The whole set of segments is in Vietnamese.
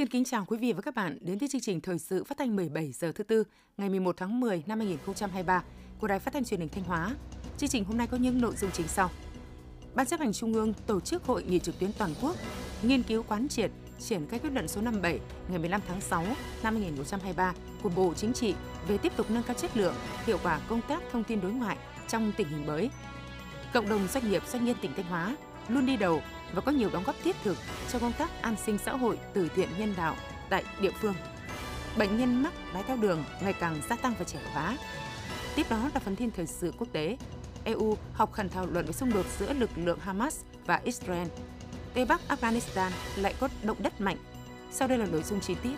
Xin kính chào quý vị và các bạn đến với chương trình thời sự phát thanh 17 giờ thứ tư ngày 11 tháng 10 năm 2023 của Đài Phát thanh Truyền hình Thanh Hóa. Chương trình hôm nay có những nội dung chính sau. Ban chấp hành Trung ương tổ chức hội nghị trực tuyến toàn quốc nghiên cứu quán triệt triển khai quyết định số 57 ngày 15 tháng 6 năm 2023 của Bộ Chính trị về tiếp tục nâng cao chất lượng, hiệu quả công tác thông tin đối ngoại trong tình hình mới. Cộng đồng doanh nghiệp doanh nhân tỉnh Thanh Hóa luôn đi đầu và có nhiều đóng góp thiết thực cho công tác an sinh xã hội, từ thiện nhân đạo tại địa phương. Bệnh nhân mắc đái tháo đường ngày càng gia tăng và trẻ hóa. Tiếp đó là phần tin thời sự quốc tế. EU học khẩn thảo luận về xung đột giữa lực lượng Hamas và Israel. Tây Bắc Afghanistan lại có động đất mạnh. Sau đây là nội dung chi tiết.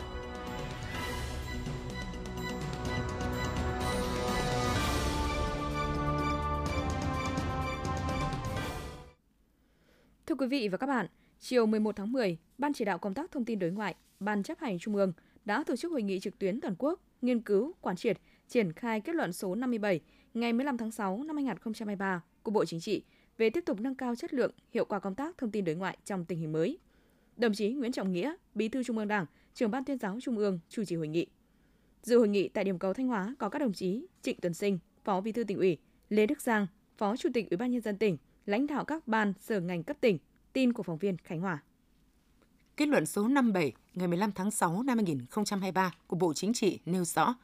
Quý vị và các bạn, chiều 11 tháng 10, Ban chỉ đạo công tác thông tin đối ngoại, Ban chấp hành Trung ương đã tổ chức hội nghị trực tuyến toàn quốc nghiên cứu, quản triệt, triển khai kết luận số 57 ngày 15 tháng 6 năm 2023 của Bộ Chính trị về tiếp tục nâng cao chất lượng, hiệu quả công tác thông tin đối ngoại trong tình hình mới. Đồng chí Nguyễn Trọng Nghĩa, Bí thư Trung ương Đảng, trưởng ban tuyên giáo Trung ương chủ trì hội nghị. Dự hội nghị tại điểm cầu Thanh Hóa có các đồng chí Trịnh Tuấn Sinh, Phó Bí thư tỉnh ủy, Lê Đức Giang, Phó Chủ tịch Ủy ban nhân dân tỉnh, lãnh đạo các ban, sở ngành cấp tỉnh. Tin của phóng viên Khánh Hòa. Kết luận số 57 ngày 15 tháng 6 năm 2023 của Bộ Chính trị nêu rõ,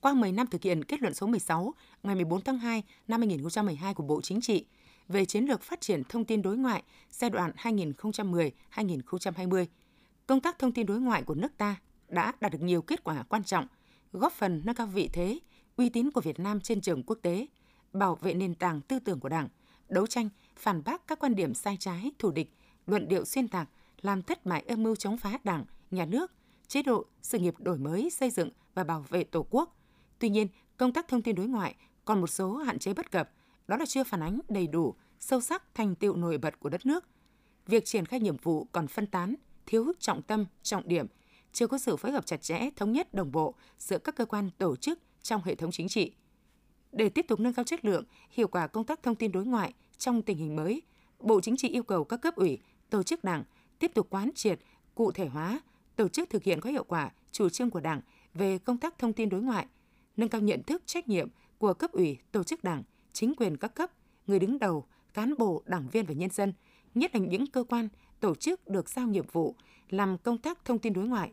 qua 10 năm thực hiện kết luận số 16 ngày 14 tháng 2 năm 2012 của Bộ Chính trị về chiến lược phát triển thông tin đối ngoại giai đoạn 2010-2020, công tác thông tin đối ngoại của nước ta đã đạt được nhiều kết quả quan trọng, góp phần nâng cao vị thế, uy tín của Việt Nam trên trường quốc tế, bảo vệ nền tảng tư tưởng của Đảng, đấu tranh, phản bác các quan điểm sai trái, thù địch, luận điệu xuyên tạc, làm thất bại âm mưu chống phá Đảng, nhà nước, chế độ, sự nghiệp đổi mới, xây dựng và bảo vệ Tổ quốc. Tuy nhiên, công tác thông tin đối ngoại còn một số hạn chế bất cập, đó là chưa phản ánh đầy đủ, sâu sắc thành tựu nổi bật của đất nước. Việc triển khai nhiệm vụ còn phân tán, thiếu trọng tâm, trọng điểm, chưa có sự phối hợp chặt chẽ, thống nhất đồng bộ giữa các cơ quan tổ chức trong hệ thống chính trị. Để tiếp tục nâng cao chất lượng, hiệu quả công tác thông tin đối ngoại trong tình hình mới, Bộ Chính trị yêu cầu các cấp ủy, tổ chức đảng tiếp tục quán triệt, cụ thể hóa, tổ chức thực hiện có hiệu quả chủ trương của Đảng về công tác thông tin đối ngoại, nâng cao nhận thức trách nhiệm của cấp ủy, tổ chức đảng, chính quyền các cấp, người đứng đầu, cán bộ, đảng viên và nhân dân, nhất là những cơ quan, tổ chức được giao nhiệm vụ làm công tác thông tin đối ngoại,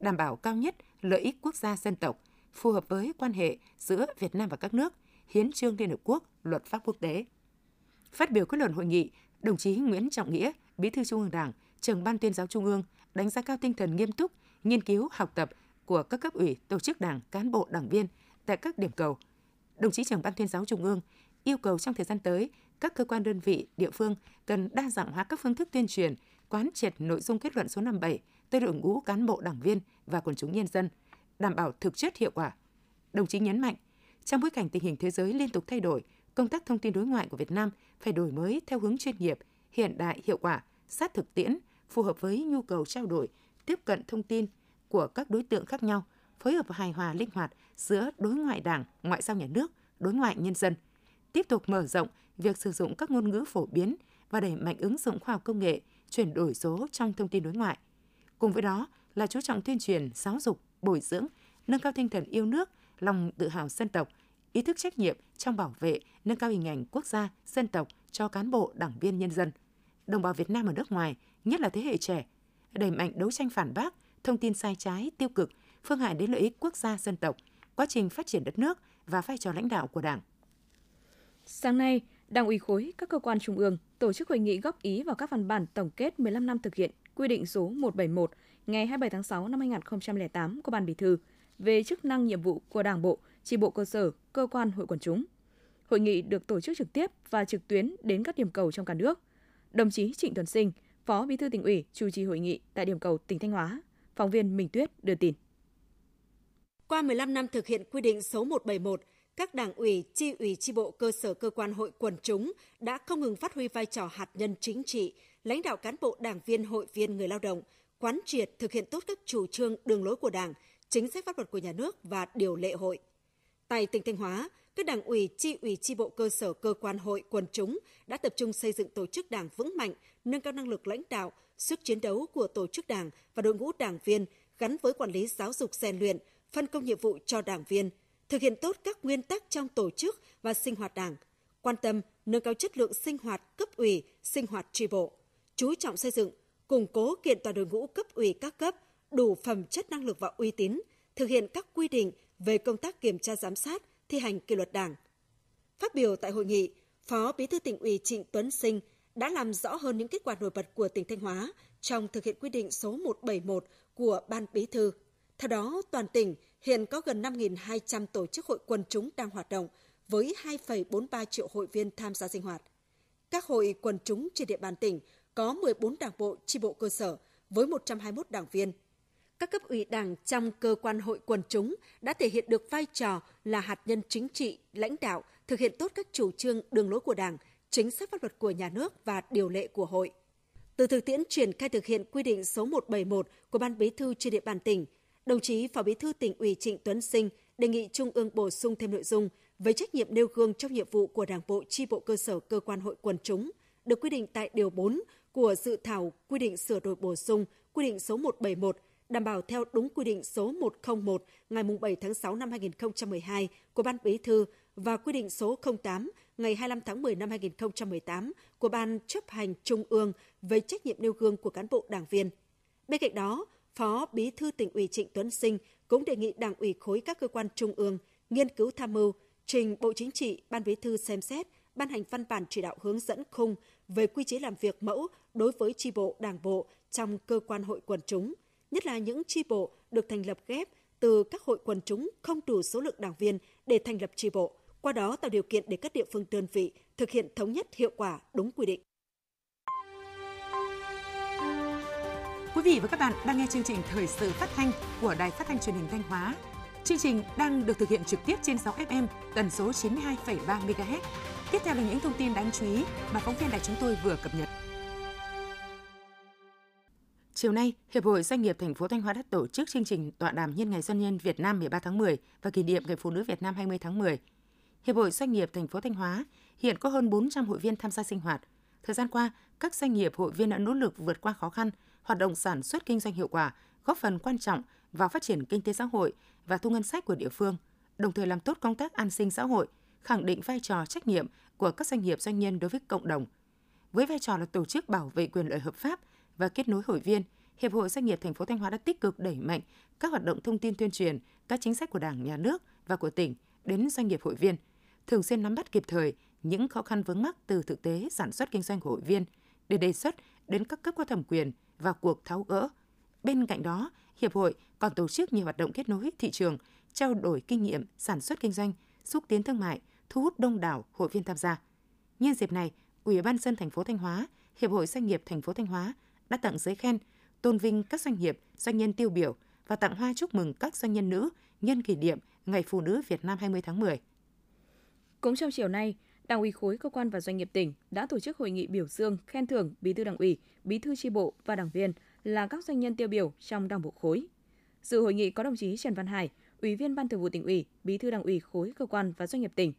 đảm bảo cao nhất lợi ích quốc gia dân tộc, phù hợp với quan hệ giữa Việt Nam và các nước, hiến trương Liên Hợp Quốc, luật pháp quốc tế. Phát biểu kết luận hội nghị, đồng chí Nguyễn Trọng Nghĩa, Bí thư Trung ương Đảng, trưởng ban tuyên giáo Trung ương đánh giá cao tinh thần nghiêm túc, nghiên cứu, học tập của các cấp ủy, tổ chức đảng, cán bộ, đảng viên tại các điểm cầu. Đồng chí trưởng ban tuyên giáo Trung ương yêu cầu trong thời gian tới, các cơ quan đơn vị, địa phương cần đa dạng hóa các phương thức tuyên truyền, quán triệt nội dung kết luận số 57 tới đội ngũ cán bộ đảng viên và quần chúng nhân dân, đảm bảo thực chất hiệu quả. Đồng chí nhấn mạnh, trong bối cảnh tình hình thế giới liên tục thay đổi, công tác thông tin đối ngoại của Việt Nam phải đổi mới theo hướng chuyên nghiệp, hiện đại, hiệu quả, sát thực tiễn, phù hợp với nhu cầu trao đổi, tiếp cận thông tin của các đối tượng khác nhau, phối hợp hài hòa linh hoạt giữa đối ngoại đảng, ngoại giao nhà nước, đối ngoại nhân dân. Tiếp tục mở rộng việc sử dụng các ngôn ngữ phổ biến và đẩy mạnh ứng dụng khoa học công nghệ, chuyển đổi số trong thông tin đối ngoại. Cùng với đó là chú trọng tuyên truyền, giáo dục, bồi dưỡng, nâng cao tinh thần yêu nước, lòng tự hào dân tộc, ý thức trách nhiệm trong bảo vệ, nâng cao hình ảnh quốc gia, dân tộc cho cán bộ, đảng viên nhân dân. Đồng bào Việt Nam ở nước ngoài, nhất là thế hệ trẻ, đẩy mạnh đấu tranh phản bác, thông tin sai trái, tiêu cực, phương hại đến lợi ích quốc gia dân tộc, quá trình phát triển đất nước và vai trò lãnh đạo của Đảng. Sáng nay, Đảng ủy khối các cơ quan trung ương tổ chức hội nghị góp ý vào các văn bản tổng kết 15 năm thực hiện quy định số 171 ngày 27 tháng 6 năm 2008 của Ban Bí thư về chức năng nhiệm vụ của Đảng bộ, chi bộ cơ sở, cơ quan hội quần chúng. Hội nghị được tổ chức trực tiếp và trực tuyến đến các điểm cầu trong cả nước. Đồng chí Trịnh Tuấn Sinh, Phó Bí thư tỉnh ủy chủ trì hội nghị tại điểm cầu tỉnh Thanh Hóa. Phóng viên Minh Tuyết đưa tin. Qua 15 năm thực hiện quy định số 171, các đảng ủy, chi ủy, chi bộ, cơ sở, cơ quan hội quần chúng đã không ngừng phát huy vai trò hạt nhân chính trị, lãnh đạo cán bộ, đảng viên, hội viên, người lao động, quán triệt thực hiện tốt các chủ trương, đường lối của Đảng, chính sách pháp luật của nhà nước và điều lệ hội. Tại tỉnh Thanh Hóa, các đảng ủy, chi ủy, chi bộ cơ sở, cơ quan hội, quần chúng đã tập trung xây dựng tổ chức đảng vững mạnh, nâng cao năng lực lãnh đạo, sức chiến đấu của tổ chức đảng và đội ngũ đảng viên gắn với quản lý giáo dục rèn luyện, phân công nhiệm vụ cho đảng viên, thực hiện tốt các nguyên tắc trong tổ chức và sinh hoạt đảng, quan tâm nâng cao chất lượng sinh hoạt cấp ủy, sinh hoạt tri bộ, chú trọng xây dựng, củng cố kiện toàn đội ngũ cấp ủy các cấp đủ phẩm chất năng lực và uy tín, thực hiện các quy định về công tác kiểm tra giám sát, thi hành kỷ luật đảng. Phát biểu tại hội nghị, Phó Bí thư tỉnh ủy Trịnh Tuấn Sinh đã làm rõ hơn những kết quả nổi bật của tỉnh Thanh Hóa trong thực hiện quy định số 171 của Ban Bí thư. Theo đó, toàn tỉnh hiện có gần 5.200 tổ chức hội quần chúng đang hoạt động với 2,43 triệu hội viên tham gia sinh hoạt. Các hội quần chúng trên địa bàn tỉnh có 14 đảng bộ, chi bộ cơ sở với 121 đảng viên. Các cấp ủy đảng trong cơ quan hội quần chúng đã thể hiện được vai trò là hạt nhân chính trị, lãnh đạo, thực hiện tốt các chủ trương, đường lối của Đảng, chính sách pháp luật của nhà nước và điều lệ của hội. Từ thực tiễn triển khai thực hiện quy định số 171 của Ban Bí thư trên địa bàn tỉnh, đồng chí Phó Bí thư tỉnh ủy Trịnh Tuấn Sinh đề nghị Trung ương bổ sung thêm nội dung với trách nhiệm nêu gương trong nhiệm vụ của Đảng bộ chi bộ cơ sở cơ quan hội quần chúng được quy định tại điều 4 của dự thảo quy định sửa đổi bổ sung quy định số 171 đảm bảo theo đúng quy định số 101 ngày 7 tháng 6 năm 2012 của Ban Bí thư và quy định số 08 ngày 25 tháng 10 năm 2018 của Ban chấp hành Trung ương về trách nhiệm nêu gương của cán bộ đảng viên. Bên cạnh đó, Phó Bí thư tỉnh ủy Trịnh Tuấn Sinh cũng đề nghị Đảng ủy khối các cơ quan trung ương nghiên cứu tham mưu trình Bộ Chính trị, Ban Bí thư xem xét, ban hành văn bản chỉ đạo hướng dẫn khung về quy chế làm việc mẫu đối với tri bộ, đảng bộ trong cơ quan hội quần chúng, nhất là những chi bộ được thành lập ghép từ các hội quần chúng không đủ số lượng đảng viên để thành lập chi bộ, qua đó tạo điều kiện để các địa phương đơn vị thực hiện thống nhất hiệu quả đúng quy định. Quý vị và các bạn đang nghe chương trình Thời sự phát thanh của Đài Phát thanh Truyền hình Thanh Hóa. Chương trình đang được thực hiện trực tiếp trên 6 FM tần số 92,3 MHz. Tiếp theo là những thông tin đáng chú ý mà phóng viên đài chúng tôi vừa cập nhật. Chiều nay, Hiệp hội Doanh nghiệp thành phố Thanh Hóa đã tổ chức chương trình tọa đàm nhân ngày doanh nhân Việt Nam 13 tháng 10 và kỷ niệm Ngày Phụ nữ Việt Nam 20 tháng 10. Hiệp hội Doanh nghiệp thành phố Thanh Hóa hiện có hơn 400 hội viên tham gia sinh hoạt. Thời gian qua, các doanh nghiệp hội viên đã nỗ lực vượt qua khó khăn, hoạt động sản xuất kinh doanh hiệu quả, góp phần quan trọng vào phát triển kinh tế xã hội và thu ngân sách của địa phương, đồng thời làm tốt công tác an sinh xã hội, khẳng định vai trò trách nhiệm của các doanh nghiệp doanh nhân đối với cộng đồng. Với vai trò là tổ chức bảo vệ quyền lợi hợp pháp và kết nối hội viên, Hiệp hội Doanh nghiệp thành phố Thanh Hóa đã tích cực đẩy mạnh các hoạt động thông tin tuyên truyền các chính sách của Đảng, Nhà nước và của tỉnh đến doanh nghiệp hội viên, thường xuyên nắm bắt kịp thời những khó khăn vướng mắc từ thực tế sản xuất kinh doanh của hội viên để đề xuất đến các cấp có thẩm quyền và cuộc tháo gỡ. Bên cạnh đó, hiệp hội còn tổ chức nhiều hoạt động kết nối thị trường, trao đổi kinh nghiệm sản xuất kinh doanh, xúc tiến thương mại, thu hút đông đảo hội viên tham gia. Nhân dịp này, Ủy ban dân thành phố Thanh Hóa, Hiệp hội Doanh nghiệp thành phố Thanh Hóa đã tặng giấy khen tôn vinh các doanh nghiệp, doanh nhân tiêu biểu và tặng hoa chúc mừng các doanh nhân nữ nhân kỷ niệm Ngày Phụ nữ Việt Nam 20 tháng 10. Cũng trong chiều nay, Đảng ủy khối cơ quan và doanh nghiệp tỉnh đã tổ chức hội nghị biểu dương khen thưởng Bí thư Đảng ủy, Bí thư chi bộ và đảng viên là các doanh nhân tiêu biểu trong Đảng bộ khối. Dự hội nghị có đồng chí Trần Văn Hải, Ủy viên Ban Thường vụ tỉnh ủy, Bí thư Đảng ủy khối cơ quan và doanh nghiệp tỉnh.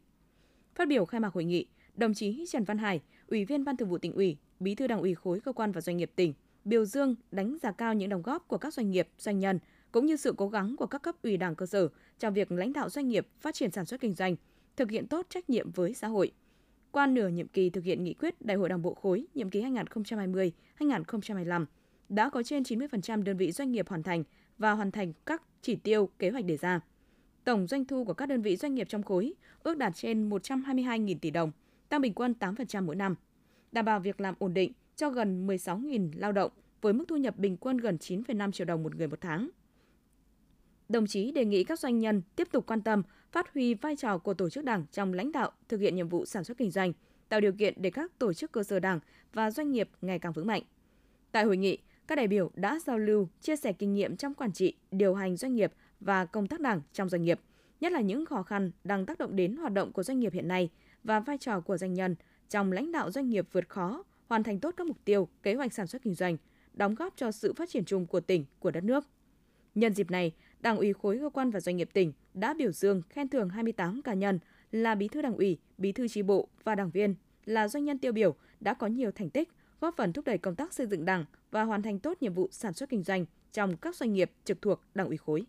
Phát biểu khai mạc hội nghị, đồng chí Trần Văn Hải, Ủy viên Ban Thường vụ tỉnh ủy, Bí thư Đảng ủy khối cơ quan và doanh nghiệp tỉnh biểu dương, đánh giá cao những đóng góp của các doanh nghiệp, doanh nhân cũng như sự cố gắng của các cấp ủy Đảng cơ sở trong việc lãnh đạo doanh nghiệp phát triển sản xuất kinh doanh, thực hiện tốt trách nhiệm với xã hội. Qua nửa nhiệm kỳ thực hiện nghị quyết Đại hội Đảng bộ khối nhiệm kỳ 2020-2025, đã có trên 90% đơn vị doanh nghiệp hoàn thành và hoàn thành các chỉ tiêu kế hoạch đề ra. Tổng doanh thu của các đơn vị doanh nghiệp trong khối ước đạt trên 122.000 tỷ đồng, tăng bình quân 8% mỗi năm, đảm bảo việc làm ổn định cho gần 16.000 lao động với mức thu nhập bình quân gần 9,5 triệu đồng một người một tháng. Đồng chí đề nghị các doanh nhân tiếp tục quan tâm, phát huy vai trò của tổ chức đảng trong lãnh đạo thực hiện nhiệm vụ sản xuất kinh doanh, tạo điều kiện để các tổ chức cơ sở đảng và doanh nghiệp ngày càng vững mạnh. Tại hội nghị, các đại biểu đã giao lưu, chia sẻ kinh nghiệm trong quản trị, điều hành doanh nghiệp và công tác đảng trong doanh nghiệp, nhất là những khó khăn đang tác động đến hoạt động của doanh nghiệp hiện nay và vai trò của doanh nhân trong lãnh đạo doanh nghiệp vượt khó, hoàn thành tốt các mục tiêu, kế hoạch sản xuất kinh doanh, đóng góp cho sự phát triển chung của tỉnh, của đất nước. Nhân dịp này, Đảng ủy khối cơ quan và doanh nghiệp tỉnh đã biểu dương khen thưởng 28 cá nhân là bí thư đảng ủy, bí thư chi bộ và đảng viên là doanh nhân tiêu biểu đã có nhiều thành tích, góp phần thúc đẩy công tác xây dựng Đảng và hoàn thành tốt nhiệm vụ sản xuất kinh doanh trong các doanh nghiệp trực thuộc Đảng ủy khối.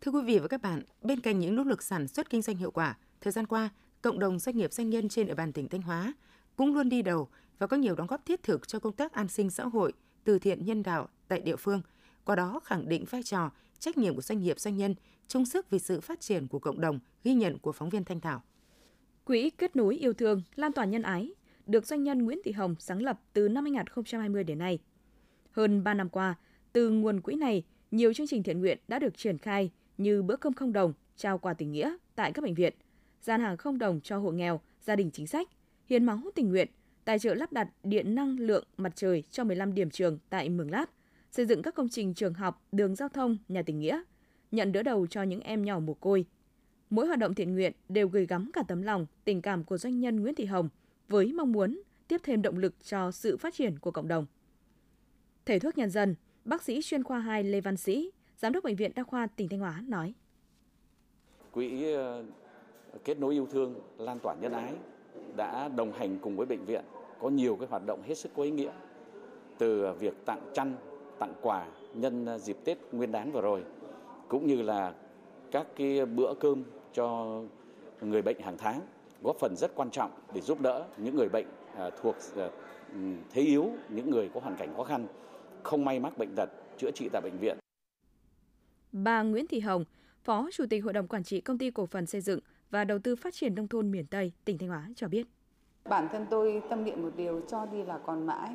Thưa quý vị và các bạn, bên cạnh những nỗ lực sản xuất kinh doanh hiệu quả, thời gian qua, cộng đồng doanh nghiệp doanh nhân trên địa bàn tỉnh Thanh Hóa cũng luôn đi đầu và có nhiều đóng góp thiết thực cho công tác an sinh xã hội, từ thiện nhân đạo tại địa phương, qua đó khẳng định vai trò, trách nhiệm của doanh nghiệp doanh nhân, chung sức vì sự phát triển của cộng đồng, ghi nhận của phóng viên Thanh Thảo. Quỹ kết nối yêu thương, lan tỏa nhân ái được doanh nhân Nguyễn Thị Hồng sáng lập từ năm 2020 đến nay. Hơn 3 năm qua, từ nguồn quỹ này, nhiều chương trình thiện nguyện đã được triển khai như bữa cơm không đồng, trao quà tình nghĩa tại các bệnh viện, gian hàng không đồng cho hộ nghèo, gia đình chính sách, hiến máu tình nguyện, tài trợ lắp đặt điện năng lượng mặt trời cho 15 điểm trường tại Mường Lát, xây dựng các công trình trường học, đường giao thông, nhà tình nghĩa, nhận đỡ đầu cho những em nhỏ mồ côi. Mỗi hoạt động thiện nguyện đều gửi gắm cả tấm lòng, tình cảm của doanh nhân Nguyễn Thị Hồng với mong muốn tiếp thêm động lực cho sự phát triển của cộng đồng. Thể thuốc nhân dân, bác sĩ chuyên khoa 2 Lê Văn Sĩ, giám đốc bệnh viện đa khoa tỉnh Thanh Hóa nói: Quỹ kết nối yêu thương, lan tỏa nhân ái đã đồng hành cùng với bệnh viện có nhiều cái hoạt động hết sức có ý nghĩa từ việc tặng chăn, tặng quà nhân dịp Tết Nguyên đán vừa rồi cũng như là các cái bữa cơm cho người bệnh hàng tháng góp phần rất quan trọng để giúp đỡ những người bệnh à, thuộc à, thế yếu, những người có hoàn cảnh khó khăn, không may mắc bệnh tật, chữa trị tại bệnh viện. Bà Nguyễn Thị Hồng, Phó Chủ tịch Hội đồng Quản trị Công ty Cổ phần Xây dựng và Đầu tư Phát triển Nông thôn miền Tây, tỉnh Thanh Hóa cho biết. Bản thân tôi tâm niệm một điều cho đi là còn mãi,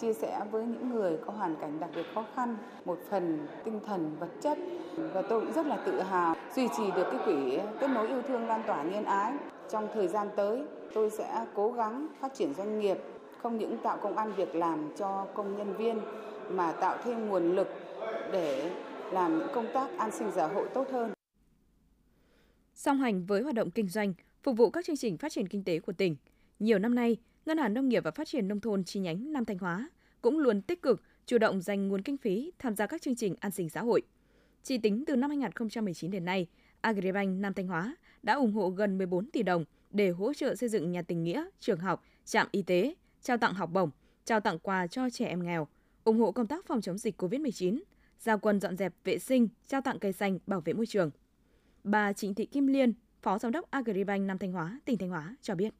chia sẻ với những người có hoàn cảnh đặc biệt khó khăn một phần tinh thần vật chất và tôi cũng rất là tự hào duy trì được cái quỹ kết nối yêu thương lan tỏa nhân ái. Trong thời gian tới, tôi sẽ cố gắng phát triển doanh nghiệp, không những tạo công an việc làm cho công nhân viên mà tạo thêm nguồn lực để làm những công tác an sinh xã hội tốt hơn. Song hành với hoạt động kinh doanh, phục vụ các chương trình phát triển kinh tế của tỉnh, nhiều năm nay, Ngân hàng Nông nghiệp và Phát triển Nông thôn chi nhánh Nam Thanh Hóa cũng luôn tích cực, chủ động dành nguồn kinh phí tham gia các chương trình an sinh xã hội. Chỉ tính từ năm 2019 đến nay, Agribank Nam Thanh Hóa đã ủng hộ gần 14 tỷ đồng để hỗ trợ xây dựng nhà tình nghĩa, trường học, trạm y tế, trao tặng học bổng, trao tặng quà cho trẻ em nghèo, ủng hộ công tác phòng chống dịch COVID-19, giao quân dọn dẹp vệ sinh, trao tặng cây xanh bảo vệ môi trường. Bà Trịnh Thị Kim Liên, Phó Giám đốc Agribank Nam Thanh Hóa, tỉnh Thanh Hóa cho biết.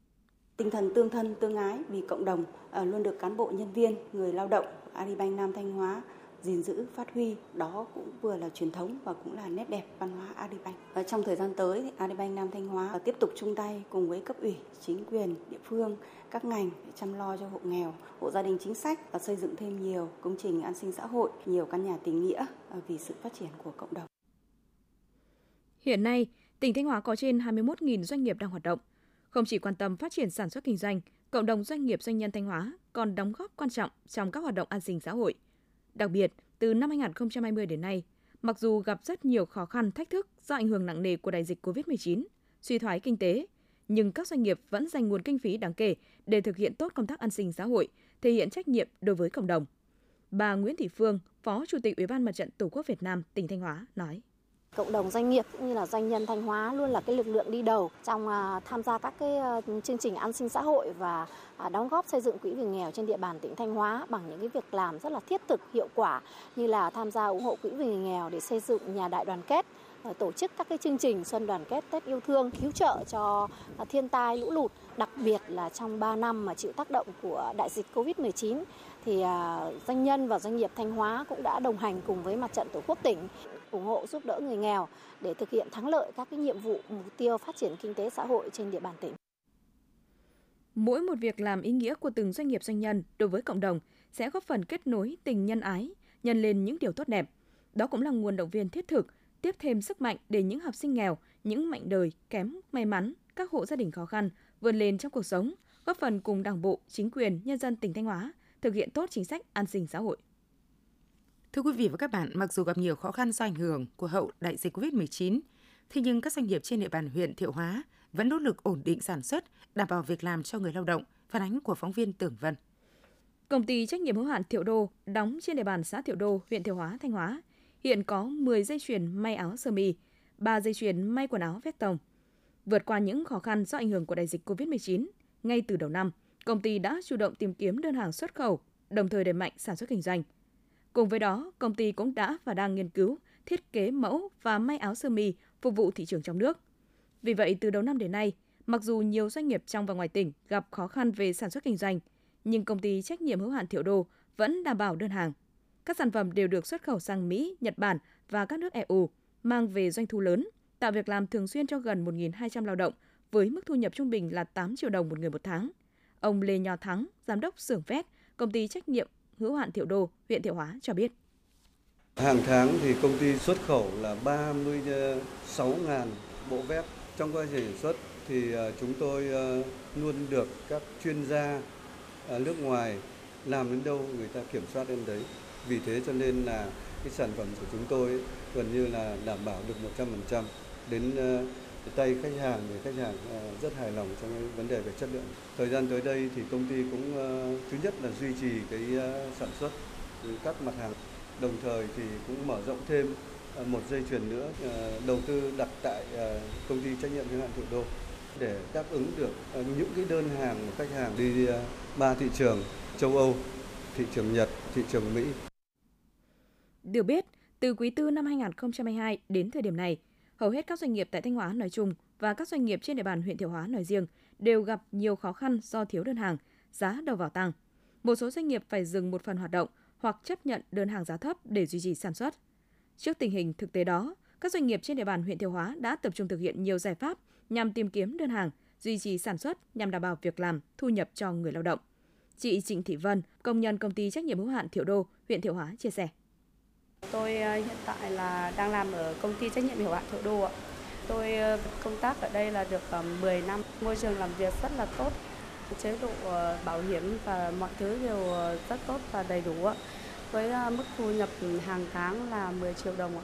Tinh thần tương thân tương ái vì cộng đồng ờ, luôn được cán bộ nhân viên, người lao động Agribank Nam Thanh Hóa gìn giữ phát huy đó cũng vừa là truyền thống và cũng là nét đẹp văn hóa Agribank. Và trong thời gian tới Agribank Nam Thanh Hóa tiếp tục chung tay cùng với cấp ủy, chính quyền địa phương, các ngành để chăm lo cho hộ nghèo, hộ gia đình chính sách và xây dựng thêm nhiều công trình an sinh xã hội, nhiều căn nhà tình nghĩa ờ, vì sự phát triển của cộng đồng. Hiện nay, tỉnh Thanh Hóa có trên 21.000 doanh nghiệp đang hoạt động. Không chỉ quan tâm phát triển sản xuất kinh doanh, cộng đồng doanh nghiệp doanh nhân Thanh Hóa còn đóng góp quan trọng trong các hoạt động an sinh xã hội. Đặc biệt, từ năm 2020 đến nay, mặc dù gặp rất nhiều khó khăn thách thức do ảnh hưởng nặng nề của đại dịch COVID-19, suy thoái kinh tế, nhưng các doanh nghiệp vẫn dành nguồn kinh phí đáng kể để thực hiện tốt công tác an sinh xã hội, thể hiện trách nhiệm đối với cộng đồng. Bà Nguyễn Thị Phương, Phó Chủ tịch Ủy ban Mặt trận Tổ quốc Việt Nam tỉnh Thanh Hóa nói: cộng đồng doanh nghiệp cũng như là doanh nhân Thanh Hóa luôn là cái lực lượng đi đầu trong à, tham gia các cái ờ, chương trình an sinh xã hội và à, đóng góp xây dựng quỹ vì nghèo trên địa bàn tỉnh Thanh Hóa bằng những cái việc làm rất là thiết thực, hiệu quả như là tham gia ủng hộ quỹ vì nghèo để xây dựng nhà đại đoàn kết ờ, tổ chức các cái chương trình xuân đoàn kết Tết yêu thương, cứu trợ cho à, thiên tai lũ lụt, đặc biệt là trong 3 năm mà chịu tác động của đại dịch Covid-19 thì doanh nhân và doanh nghiệp Thanh Hóa cũng đã đồng hành cùng với mặt trận Tổ quốc tỉnh ủng hộ giúp đỡ người nghèo để thực hiện thắng lợi các cái nhiệm vụ mục tiêu phát triển kinh tế xã hội trên địa bàn tỉnh. Mỗi một việc làm ý nghĩa của từng doanh nghiệp doanh nhân đối với cộng đồng sẽ góp phần kết nối tình nhân ái, nhân lên những điều tốt đẹp. Đó cũng là nguồn động viên thiết thực, tiếp thêm sức mạnh để những học sinh nghèo, những mạnh đời kém may mắn, các hộ gia đình khó khăn vươn lên trong cuộc sống, góp phần cùng Đảng bộ, chính quyền, nhân dân tỉnh Thanh Hóa thực hiện tốt chính sách an sinh xã hội. Thưa quý vị và các bạn, mặc dù gặp nhiều khó khăn do ảnh hưởng của hậu đại dịch COVID-19, thế nhưng các doanh nghiệp trên địa bàn huyện Thiệu Hóa vẫn nỗ lực ổn định sản xuất, đảm bảo việc làm cho người lao động, phản ánh của phóng viên Tưởng Vân. Công ty trách nhiệm hữu hạn Thiệu Đô đóng trên địa bàn xã Thiệu Đô, huyện Thiệu Hóa, Thanh Hóa, hiện có 10 dây chuyền may áo sơ mi, 3 dây chuyền may quần áo vét tông. Vượt qua những khó khăn do ảnh hưởng của đại dịch COVID-19, ngay từ đầu năm, công ty đã chủ động tìm kiếm đơn hàng xuất khẩu, đồng thời đẩy mạnh sản xuất kinh doanh. Cùng với đó, công ty cũng đã và đang nghiên cứu, thiết kế mẫu và may áo sơ mi phục vụ thị trường trong nước. Vì vậy, từ đầu năm đến nay, mặc dù nhiều doanh nghiệp trong và ngoài tỉnh gặp khó khăn về sản xuất kinh doanh, nhưng công ty trách nhiệm hữu hạn Thiệu Đô vẫn đảm bảo đơn hàng. Các sản phẩm đều được xuất khẩu sang Mỹ, Nhật Bản và các nước EU, mang về doanh thu lớn, tạo việc làm thường xuyên cho gần 1.200 lao động với mức thu nhập trung bình là 8 triệu đồng một người một tháng. Ông Lê Nho Thắng, giám đốc xưởng vét, công ty trách nhiệm hữu hạn Thiệu Đô, huyện Thiệu Hóa cho biết. Hàng tháng thì công ty xuất khẩu là 36.000 bộ vét. Trong quá trình sản xuất thì à, chúng tôi à, luôn được các chuyên gia à, nước ngoài làm đến đâu người ta kiểm soát đến đấy. Vì thế cho nên là cái sản phẩm của chúng tôi gần như là đảm bảo được 100% đến tay khách hàng thì khách hàng ờ, rất hài lòng trong cái vấn đề về chất lượng. Thời gian tới đây thì công ty cũng ờ, thứ nhất là duy trì cái ờ, sản xuất các mặt hàng đồng thời thì cũng mở rộng thêm một dây chuyền nữa đầu tư đặt tại công ty trách nhiệm hữu hạn Thủ Đô để đáp ứng được những cái đơn hàng của khách hàng đi ba thị trường châu Âu, thị trường Nhật, thị trường Mỹ. Được biết, từ quý tư năm 2022 đến thời điểm này, hầu hết các doanh nghiệp tại Thanh Hóa nói chung và các doanh nghiệp trên địa bàn huyện Thiệu Hóa nói riêng đều gặp nhiều khó khăn do thiếu đơn hàng, giá đầu vào tăng. Một số doanh nghiệp phải dừng một phần hoạt động hoặc chấp nhận đơn hàng giá thấp để duy trì sản xuất. Trước tình hình thực tế đó, các doanh nghiệp trên địa bàn huyện Thiệu Hóa đã tập trung thực hiện nhiều giải pháp nhằm tìm kiếm đơn hàng, duy trì sản xuất nhằm đảm bảo việc làm, thu nhập cho người lao động. Chị Trịnh Thị Vân, công nhân công ty trách nhiệm hữu hạn Thiệu Đô, huyện Thiệu Hóa chia sẻ. Tôi ờ, hiện tại là đang làm ở công ty trách nhiệm hữu hạn Thiệu Đô ạ. Tôi ờ, công tác ở đây là được ờ, 10 năm, môi trường làm việc rất là tốt, chế độ bảo hiểm và mọi thứ đều rất tốt và đầy đủ ạ. Với mức thu nhập hàng tháng là 10 triệu đồng ạ.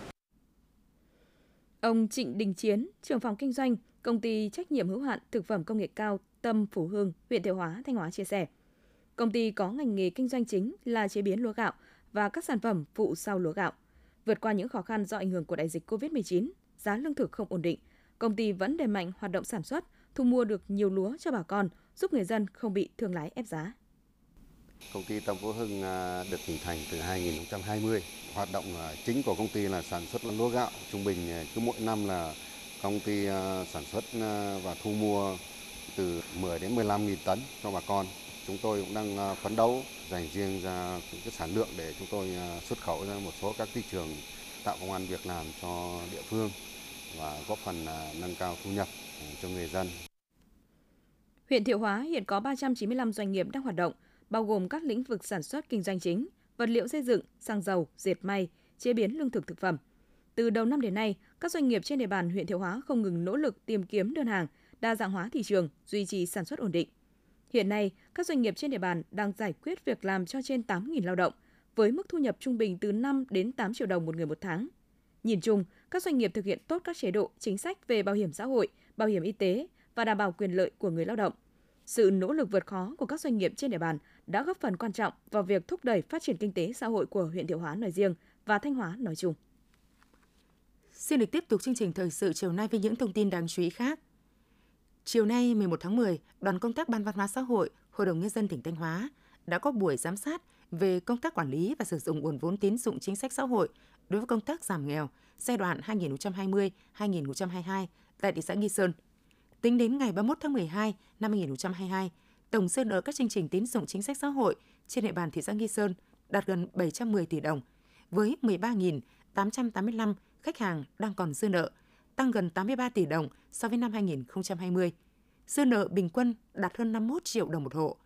Ông Trịnh Đình Chiến, trưởng phòng kinh doanh, công ty trách nhiệm hữu hạn thực phẩm công nghệ cao Tâm Phủ Hương, huyện Thiệu Hóa, Thanh Hóa chia sẻ. Công ty có ngành nghề kinh doanh chính là chế biến lúa gạo và các sản phẩm phụ sau lúa gạo. Vượt qua những khó khăn do ảnh hưởng của đại dịch COVID-19, giá lương thực không ổn định, công ty vẫn đẩy mạnh hoạt động sản xuất, thu mua được nhiều lúa cho bà con, giúp người dân không bị thương lái ép giá. Công ty Tâm Phú Hưng à, được hình thành từ 2020. Hoạt động à, chính của công ty là sản xuất lúa gạo. Trung bình à, cứ mỗi năm là công ty sản xuất và thu mua từ 10 đến 15 nghìn tấn cho bà con. Chúng tôi cũng đang ờ, phấn đấu dành riêng ra cái sản lượng để chúng tôi ờ, xuất khẩu ra một số các thị trường tạo công an việc làm cho địa phương và góp phần ờ, nâng cao thu nhập cho người dân. Huyện Thiệu Hóa hiện có 395 doanh nghiệp đang hoạt động, bao gồm các lĩnh vực sản xuất kinh doanh chính, vật liệu xây dựng, xăng dầu, dệt may, chế biến lương thực thực phẩm. Từ đầu năm đến nay, các doanh nghiệp trên địa bàn huyện Thiệu Hóa không ngừng nỗ lực tìm kiếm đơn hàng, đa dạng hóa thị trường, duy trì sản xuất ổn định. Hiện nay, các doanh nghiệp trên địa bàn đang giải quyết việc làm cho trên 8.000 lao động, với mức thu nhập trung bình từ 5 đến 8 triệu đồng một người một tháng. Nhìn chung, các doanh nghiệp thực hiện tốt các chế độ, chính sách về bảo hiểm xã hội, bảo hiểm y tế và đảm bảo quyền lợi của người lao động. Sự nỗ lực vượt khó của các doanh nghiệp trên địa bàn đã góp phần quan trọng vào việc thúc đẩy phát triển kinh tế xã hội của huyện Thiệu Hóa nói riêng và Thanh Hóa nói chung. Xin được tiếp tục chương trình thời sự chiều nay với những thông tin đáng chú ý khác. Chiều nay 11 tháng 10, đoàn công tác Ban Văn hóa xã hội, Hội đồng nhân dân tỉnh Thanh Hóa đã có buổi giám sát về công tác quản lý và sử dụng nguồn vốn tín dụng chính sách xã hội đối với công tác giảm nghèo giai đoạn 2020-2022 tại thị xã Nghi Sơn – Tính đến ngày 31 tháng 12 năm 2022, tổng dư nợ các chương trình tín dụng chính sách xã hội trên địa bàn thị xã Nghi Sơn đạt gần 710 tỷ đồng, với 13.885 khách hàng đang còn dư nợ, tăng gần 83 tỷ đồng so với năm 2020. Dư nợ bình quân đạt hơn 51 triệu đồng một hộ.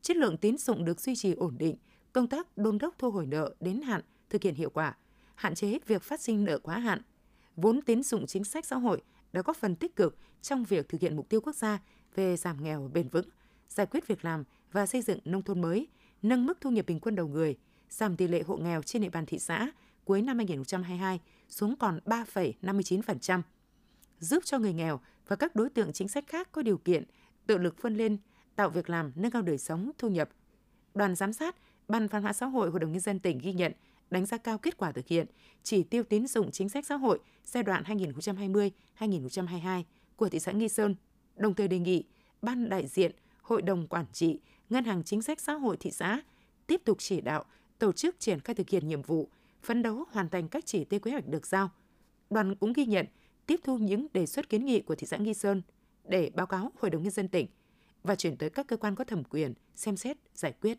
Chất lượng tín dụng được duy trì ổn định, công tác đôn đốc thu hồi nợ đến hạn thực hiện hiệu quả, hạn chế việc phát sinh nợ quá hạn. Vốn tín dụng chính sách xã hội đã góp phần tích cực trong việc thực hiện mục tiêu quốc gia về giảm nghèo bền vững, giải quyết việc làm và xây dựng nông thôn mới, nâng mức thu nhập bình quân đầu người, giảm tỷ lệ hộ nghèo trên địa bàn thị xã cuối năm 2022 xuống còn 3,59%, giúp cho người nghèo và các đối tượng chính sách khác có điều kiện tự lực vươn lên, tạo việc làm, nâng cao đời sống, thu nhập. Đoàn giám sát, Ban Văn hóa xã hội Hội đồng nhân dân tỉnh ghi nhận đánh giá cao kết quả thực hiện chỉ tiêu tín dụng chính sách xã hội giai đoạn 2020-2022 của thị xã Nghi Sơn, đồng thời đề nghị Ban đại diện, Hội đồng Quản trị Ngân hàng Chính sách Xã hội thị xã tiếp tục chỉ đạo tổ chức triển khai thực hiện nhiệm vụ, phấn đấu hoàn thành các chỉ tiêu kế hoạch được giao. Đoàn cũng ghi nhận, tiếp thu những đề xuất kiến nghị của thị xã Nghi Sơn để báo cáo Hội đồng Nhân dân tỉnh và chuyển tới các cơ quan có thẩm quyền xem xét giải quyết.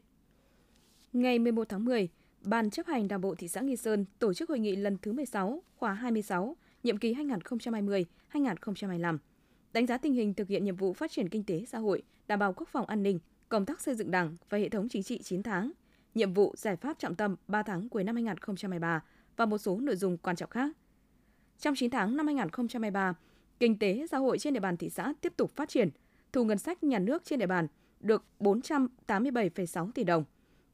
Ngày 11 tháng 10, Ban chấp hành Đảng bộ thị xã Nghi Sơn tổ chức hội nghị lần thứ 16, khóa 26, nhiệm kỳ 2020-2025, đánh giá tình hình thực hiện nhiệm vụ phát triển kinh tế xã hội, đảm bảo quốc phòng an ninh, công tác xây dựng Đảng và hệ thống chính trị 9 tháng, nhiệm vụ giải pháp trọng tâm 3 tháng cuối năm 2023 và một số nội dung quan trọng khác. Trong 9 tháng năm 2023, kinh tế xã hội trên địa bàn thị xã tiếp tục phát triển, thu ngân sách nhà nước trên địa bàn được 487,6 tỷ đồng.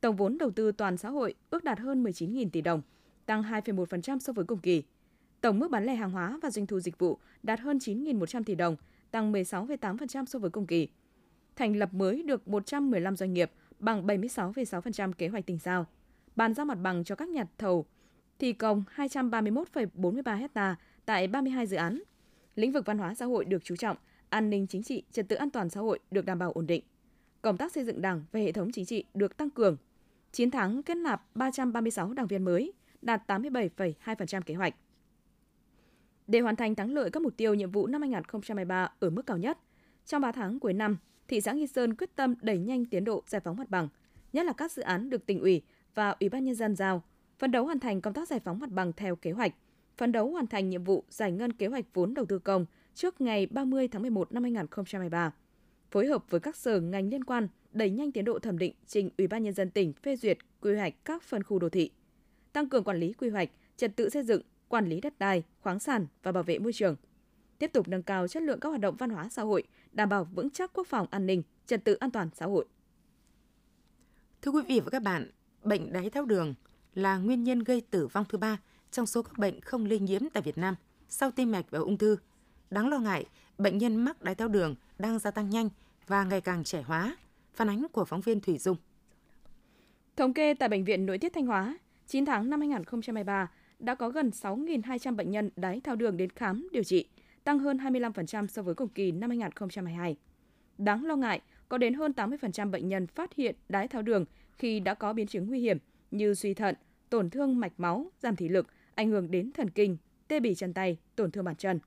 Tổng vốn đầu tư toàn xã hội ước đạt hơn 19.000 tỷ đồng, tăng 2,1% so với cùng kỳ. Tổng mức bán lẻ hàng hóa và doanh thu dịch vụ đạt hơn 9.100 tỷ đồng, tăng 16,8% so với cùng kỳ. Thành lập mới được 115 doanh nghiệp, bằng 76,6% kế hoạch tỉnh giao. Bàn giao mặt bằng cho các nhà thầu thi công 231,43 hecta tại 32 dự án. Lĩnh vực văn hóa xã hội được chú trọng, an ninh chính trị, trật tự an toàn xã hội được đảm bảo ổn định. Công tác xây dựng Đảng và hệ thống chính trị được tăng cường. 9 tháng kết nạp 336 đảng viên mới, đạt 87,2% kế hoạch. Để hoàn thành thắng lợi các mục tiêu nhiệm vụ năm 2023 ở mức cao nhất, trong 3 tháng cuối năm, thị xã Nghi Sơn quyết tâm đẩy nhanh tiến độ giải phóng mặt bằng, nhất là các dự án được tỉnh ủy và Ủy ban nhân dân giao, phấn đấu hoàn thành công tác giải phóng mặt bằng theo kế hoạch, phấn đấu hoàn thành nhiệm vụ giải ngân kế hoạch vốn đầu tư công trước ngày 30 tháng 11 năm 2023. Phối hợp với các sở ngành liên quan đẩy nhanh tiến độ thẩm định trình Ủy ban nhân dân tỉnh phê duyệt quy hoạch các phân khu đô thị, tăng cường quản lý quy hoạch, trật tự xây dựng, quản lý đất đai, khoáng sản và bảo vệ môi trường. Tiếp tục nâng cao chất lượng các hoạt động văn hóa xã hội, đảm bảo vững chắc quốc phòng an ninh, trật tự an toàn xã hội. Thưa quý vị và các bạn, bệnh đái tháo đường là nguyên nhân gây tử vong thứ ba trong số các bệnh không lây nhiễm tại Việt Nam sau tim mạch và ung thư. Đáng lo ngại, bệnh nhân mắc đái tháo đường đang gia tăng nhanh và ngày càng trẻ hóa. Phản ánh của phóng viên Thủy Dung. Thống kê tại Bệnh viện Nội tiết Thanh Hóa, 9 tháng năm 2023 đã có gần 6.200 bệnh nhân đái tháo đường đến khám điều trị, tăng hơn 25% so với cùng kỳ năm 2022. Đáng lo ngại, có đến hơn 80% bệnh nhân phát hiện đái tháo đường khi đã có biến chứng nguy hiểm như suy thận, tổn thương mạch máu, giảm thị lực, ảnh hưởng đến thần kinh, tê bì chân tay, tổn thương bàn chân.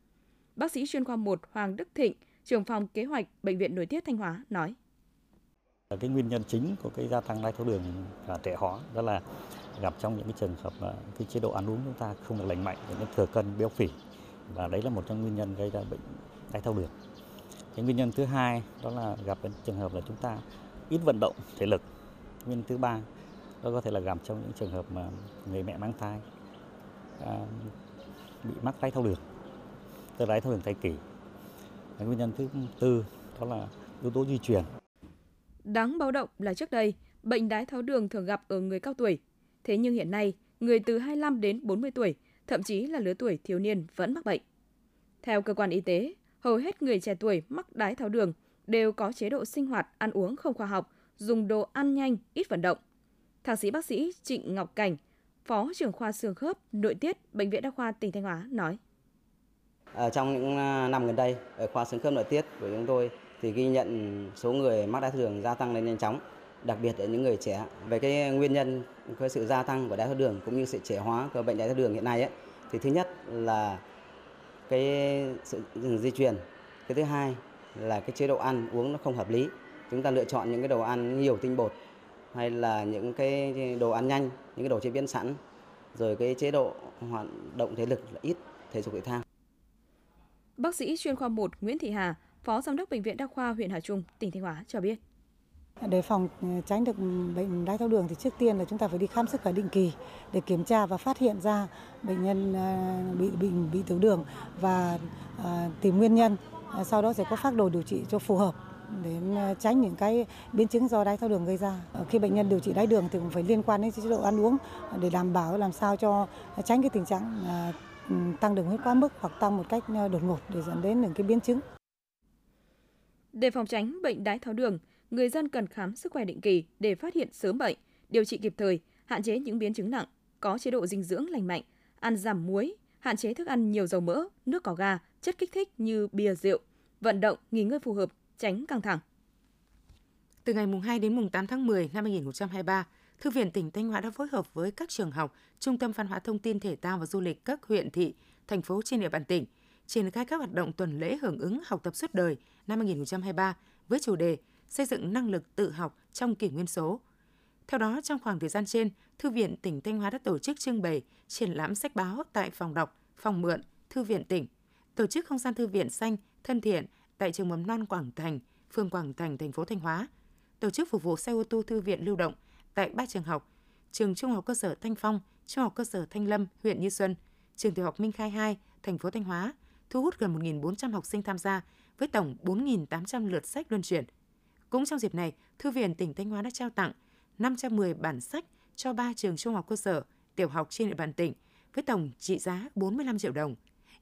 Bác sĩ chuyên khoa 1 Hoàng Đức Thịnh, trưởng phòng kế hoạch Bệnh viện Nội tiết Thanh Hóa nói. Cái nguyên nhân chính của cái gia tăng đái tháo đường là trẻ hóa đó là gặp trong những cái trường hợp cái chế độ ăn uống chúng ta không được lành mạnh những thừa cân béo phì và đấy là một trong nguyên nhân gây ra bệnh đái tháo đường. Cái nguyên nhân thứ hai đó là gặp những trường hợp là chúng ta ít vận động thể lực. Nguyên nhân thứ ba đó có thể là gặp trong những trường hợp mà người mẹ mang thai à, bị mắc đái tháo đường, tức đái tháo đường thai kỳ. Cái nguyên nhân thứ tư đó là yếu tố di truyền. Đáng báo động là trước đây, bệnh đái tháo đường thường gặp ở người cao tuổi. Thế nhưng hiện nay, người từ 25 đến 40 tuổi, thậm chí là lứa tuổi thiếu niên vẫn mắc bệnh. Theo cơ quan y tế, hầu hết người trẻ tuổi mắc đái tháo đường đều có chế độ sinh hoạt ăn uống không khoa học, dùng đồ ăn nhanh, ít vận động. Thạc sĩ bác sĩ Trịnh Ngọc Cảnh, Phó trưởng khoa xương khớp, nội tiết, Bệnh viện Đa khoa tỉnh Thanh Hóa nói. Ở trong những à, năm gần đây, ở khoa xương khớp nội tiết của chúng tôi thì ghi nhận số người mắc đái tháo đường gia tăng lên nhanh chóng, đặc biệt ở những người trẻ. Về cái nguyên nhân cái sự gia tăng của đái tháo đường cũng như sự trẻ hóa của bệnh đái tháo đường hiện nay ấy, thì thứ nhất là cái sự di truyền, cái thứ hai là cái chế độ ăn uống nó không hợp lý. Chúng ta lựa chọn những cái đồ ăn nhiều tinh bột hay là những cái đồ ăn nhanh, những cái đồ chế biến sẵn, rồi cái chế độ hoạt động thể lực là ít thể dục thể thao. Bác sĩ chuyên khoa 1 Nguyễn Thị Hà, Phó Giám đốc Bệnh viện Đa khoa huyện Hà Trung, tỉnh Thanh Hóa cho biết. Để phòng ừ, tránh được bệnh đái tháo đường thì trước tiên là chúng ta phải đi khám sức khỏe định kỳ để kiểm tra và phát hiện ra bệnh nhân ờ, bị bị bị tiểu đường và ờ, tìm nguyên nhân. Ờ, sau đó sẽ có phác đồ điều trị cho phù hợp để tránh những cái biến chứng do đái tháo đường gây ra. Khi bệnh nhân điều trị đái đường thì cũng phải liên quan đến chế độ ăn uống để đảm bảo làm sao cho tránh cái tình trạng ừ, tăng đường huyết quá mức hoặc tăng một cách đột ngột để dẫn đến những cái biến chứng. Để phòng tránh bệnh đái tháo đường, người dân cần khám sức khỏe định kỳ để phát hiện sớm bệnh, điều trị kịp thời, hạn chế những biến chứng nặng, có chế độ dinh dưỡng lành mạnh, ăn giảm muối, hạn chế thức ăn nhiều dầu mỡ, nước có ga, chất kích thích như bia rượu, vận động, nghỉ ngơi phù hợp, tránh căng thẳng. Từ ngày mùng 2 đến mùng 8 tháng 10 năm 2023, Thư viện tỉnh Thanh Hóa đã phối hợp với các trường học, Trung tâm Văn hóa Thông tin Thể thao và Du lịch các huyện thị, thành phố trên địa bàn tỉnh triển khai các hoạt động tuần lễ hưởng ứng học tập suốt đời năm 2023 với chủ đề xây dựng năng lực tự học trong kỷ nguyên số. Theo đó, trong khoảng thời gian trên, Thư viện tỉnh Thanh Hóa đã tổ chức trưng bày, triển lãm sách báo tại phòng đọc, phòng mượn, Thư viện tỉnh, tổ chức không gian thư viện xanh, thân thiện tại trường mầm non Quảng Thành, phường Quảng Thành, thành phố Thanh Hóa, tổ chức phục vụ xe ô tô thư viện lưu động tại ba trường học, trường Trung học cơ sở Thanh Phong, Trung học cơ sở Thanh Lâm, huyện Như Xuân, trường tiểu học Minh Khai 2, thành phố Thanh Hóa, thu hút gần 1.400 học sinh tham gia với tổng 4.800 lượt sách luân chuyển. Cũng trong dịp này, Thư viện tỉnh Thanh Hóa đã trao tặng 510 bản sách cho 3 trường trung học cơ sở, tiểu học trên địa bàn tỉnh với tổng trị giá 45 triệu đồng.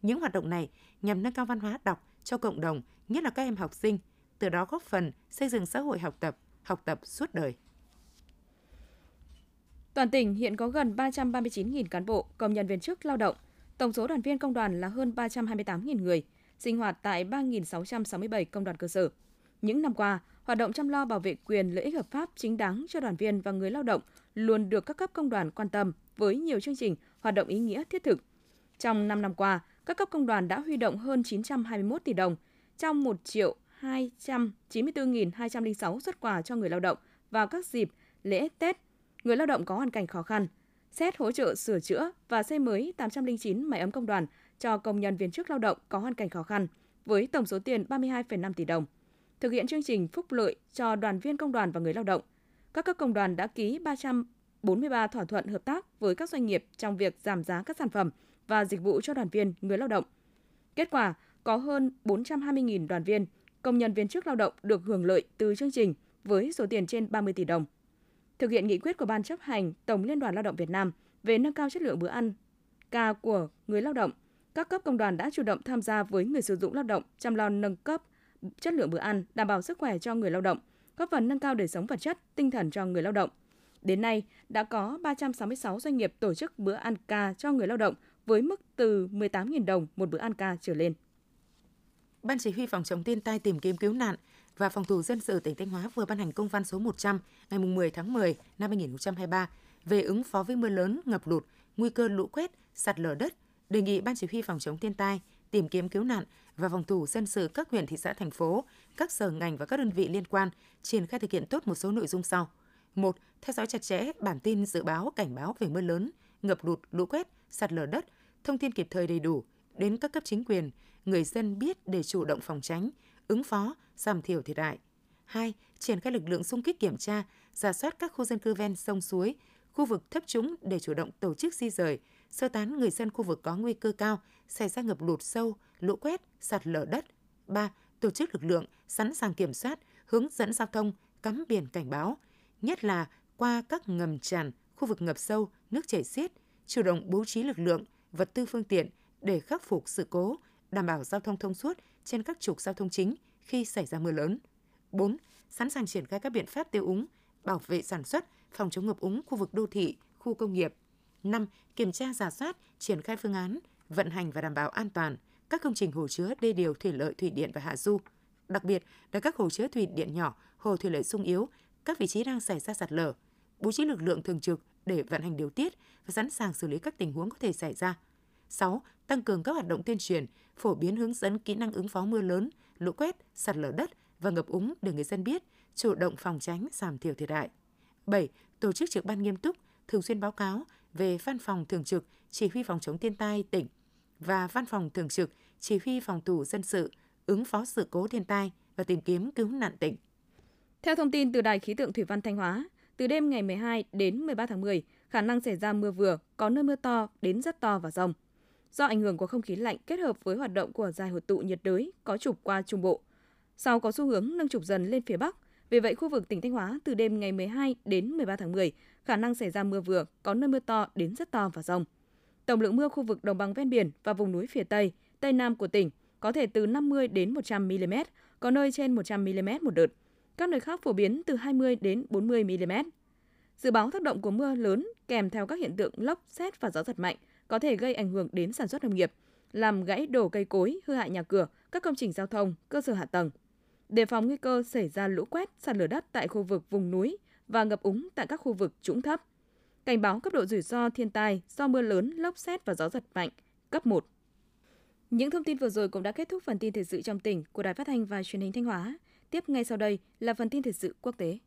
Những hoạt động này nhằm nâng cao văn hóa đọc cho cộng đồng, nhất là các em học sinh, từ đó góp phần xây dựng xã hội học tập, học tập suốt đời. Toàn tỉnh hiện có gần 339.000 cán bộ, công nhân viên chức lao động. Tổng số đoàn viên công đoàn là hơn 328.000 người, sinh hoạt tại 3.667 công đoàn cơ sở. Những năm qua, hoạt động chăm lo bảo vệ quyền lợi ích hợp pháp chính đáng cho đoàn viên và người lao động luôn được các cấp công đoàn quan tâm với nhiều chương trình, hoạt động ý nghĩa thiết thực. Trong 5 năm qua, các cấp công đoàn đã huy động hơn 921 tỷ đồng trong 1 triệu 294.206 xuất quà cho người lao động vào các dịp lễ Tết, người lao động có hoàn cảnh khó khăn, xét hỗ trợ sửa chữa và xây mới 809 máy ấm công đoàn cho công nhân viên chức lao động có hoàn cảnh khó khăn với tổng số tiền 32,5 tỷ đồng. Thực hiện chương trình phúc lợi cho đoàn viên công đoàn và người lao động, các cấp công đoàn đã ký 343 thỏa thuận hợp tác với các doanh nghiệp trong việc giảm giá các sản phẩm và dịch vụ cho đoàn viên, người lao động. Kết quả, có hơn 420.000 đoàn viên, công nhân viên chức lao động được hưởng lợi từ chương trình với số tiền trên 30 tỷ đồng. Thực hiện nghị quyết của Ban chấp hành Tổng Liên đoàn Lao động Việt Nam về nâng cao chất lượng bữa ăn ca của người lao động, các cấp công đoàn đã chủ động tham gia với người sử dụng lao động chăm lo nâng cấp chất lượng bữa ăn, đảm bảo sức khỏe cho người lao động, góp phần nâng cao đời sống vật chất, tinh thần cho người lao động. Đến nay, đã có 366 doanh nghiệp tổ chức bữa ăn ca cho người lao động với mức từ 18.000 đồng một bữa ăn ca trở lên. Ban chỉ huy phòng chống thiên tai tìm kiếm cứu nạn và phòng thủ dân sự tỉnh Thanh Hóa vừa ban hành công văn số 100 ngày 10 tháng 10 năm 2023 về ứng phó với mưa lớn, ngập lụt, nguy cơ lũ quét, sạt lở đất, đề nghị Ban chỉ huy phòng chống thiên tai, tìm kiếm cứu nạn và phòng thủ dân sự các huyện, thị xã, thành phố, các sở ngành và các đơn vị liên quan triển khai thực hiện tốt một số nội dung sau. một Theo dõi chặt chẽ bản tin dự báo cảnh báo về mưa lớn, ngập lụt, lũ quét, sạt lở đất, thông tin kịp thời đầy đủ đến các cấp chính quyền, người dân biết để chủ động phòng tránh, ứng phó, giảm thiểu thiệt hại. 2. Triển khai lực lượng xung kích kiểm tra, giả soát các khu dân cư ven sông suối, khu vực thấp trũng để chủ động tổ chức di rời, sơ tán người dân khu vực có nguy cơ cao xảy ra ngập lụt sâu, lũ quét, sạt lở đất. 3. Tổ chức lực lượng sẵn sàng kiểm soát, hướng dẫn giao thông, cắm biển cảnh báo, nhất là qua các ngầm tràn, khu vực ngập sâu, nước chảy xiết, chủ động bố trí lực lượng, vật tư phương tiện để khắc phục sự cố, đảm bảo giao thông thông suốt trên các trục giao thông chính khi xảy ra mưa lớn. 4. Sẵn sàng triển khai các biện pháp tiêu úng, bảo vệ sản xuất, phòng chống ngập úng khu vực đô thị, khu công nghiệp. 5. Kiểm tra giả soát, triển khai phương án, vận hành và đảm bảo an toàn các công trình hồ chứa đê điều thủy lợi thủy điện và hạ du. Đặc biệt là các hồ chứa thủy điện nhỏ, hồ thủy lợi sung yếu, các vị trí đang xảy ra sạt lở, bố trí lực lượng thường trực để vận hành điều tiết và sẵn sàng xử lý các tình huống có thể xảy ra. 6. Tăng cường các hoạt động tuyên truyền, phổ biến hướng dẫn kỹ năng ứng phó mưa lớn, lũ quét, sạt lở đất và ngập úng để người dân biết, chủ động phòng tránh, giảm thiểu thiệt hại. 7. Tổ chức trực ban nghiêm túc, thường xuyên báo cáo về văn phòng thường trực chỉ huy phòng chống thiên tai tỉnh và văn phòng thường trực chỉ huy phòng thủ dân sự ứng phó sự cố thiên tai và tìm kiếm cứu nạn tỉnh. Theo thông tin từ Đài khí tượng thủy văn Thanh Hóa, từ đêm ngày 12 đến 13 tháng 10, khả năng xảy ra mưa vừa, có nơi mưa to đến rất to và rông. Do ảnh hưởng của không khí lạnh kết hợp với hoạt động của dài hội tụ nhiệt đới có trục qua Trung Bộ. Sau có xu hướng nâng trục dần lên phía Bắc, vì vậy khu vực tỉnh Thanh Hóa từ đêm ngày 12 đến 13 tháng 10, khả năng xảy ra mưa vừa, có nơi mưa to đến rất to và rông. Tổng lượng mưa khu vực đồng bằng ven biển và vùng núi phía Tây, Tây Nam của tỉnh có thể từ 50 đến 100 mm, có nơi trên 100 mm một đợt. Các nơi khác phổ biến từ 20 đến 40 mm. Dự báo tác động của mưa lớn kèm theo các hiện tượng lốc, xét và gió giật mạnh có thể gây ảnh hưởng đến sản xuất nông nghiệp, làm gãy đổ cây cối, hư hại nhà cửa, các công trình giao thông, cơ sở hạ tầng đề phòng nguy cơ xảy ra lũ quét, sạt lở đất tại khu vực vùng núi và ngập úng tại các khu vực trũng thấp. Cảnh báo cấp độ rủi ro thiên tai do mưa lớn, lốc xét và gió giật mạnh, cấp 1. Những thông tin vừa rồi cũng đã kết thúc phần tin thời sự trong tỉnh của Đài Phát thanh và Truyền hình Thanh Hóa. Tiếp ngay sau đây là phần tin thời sự quốc tế.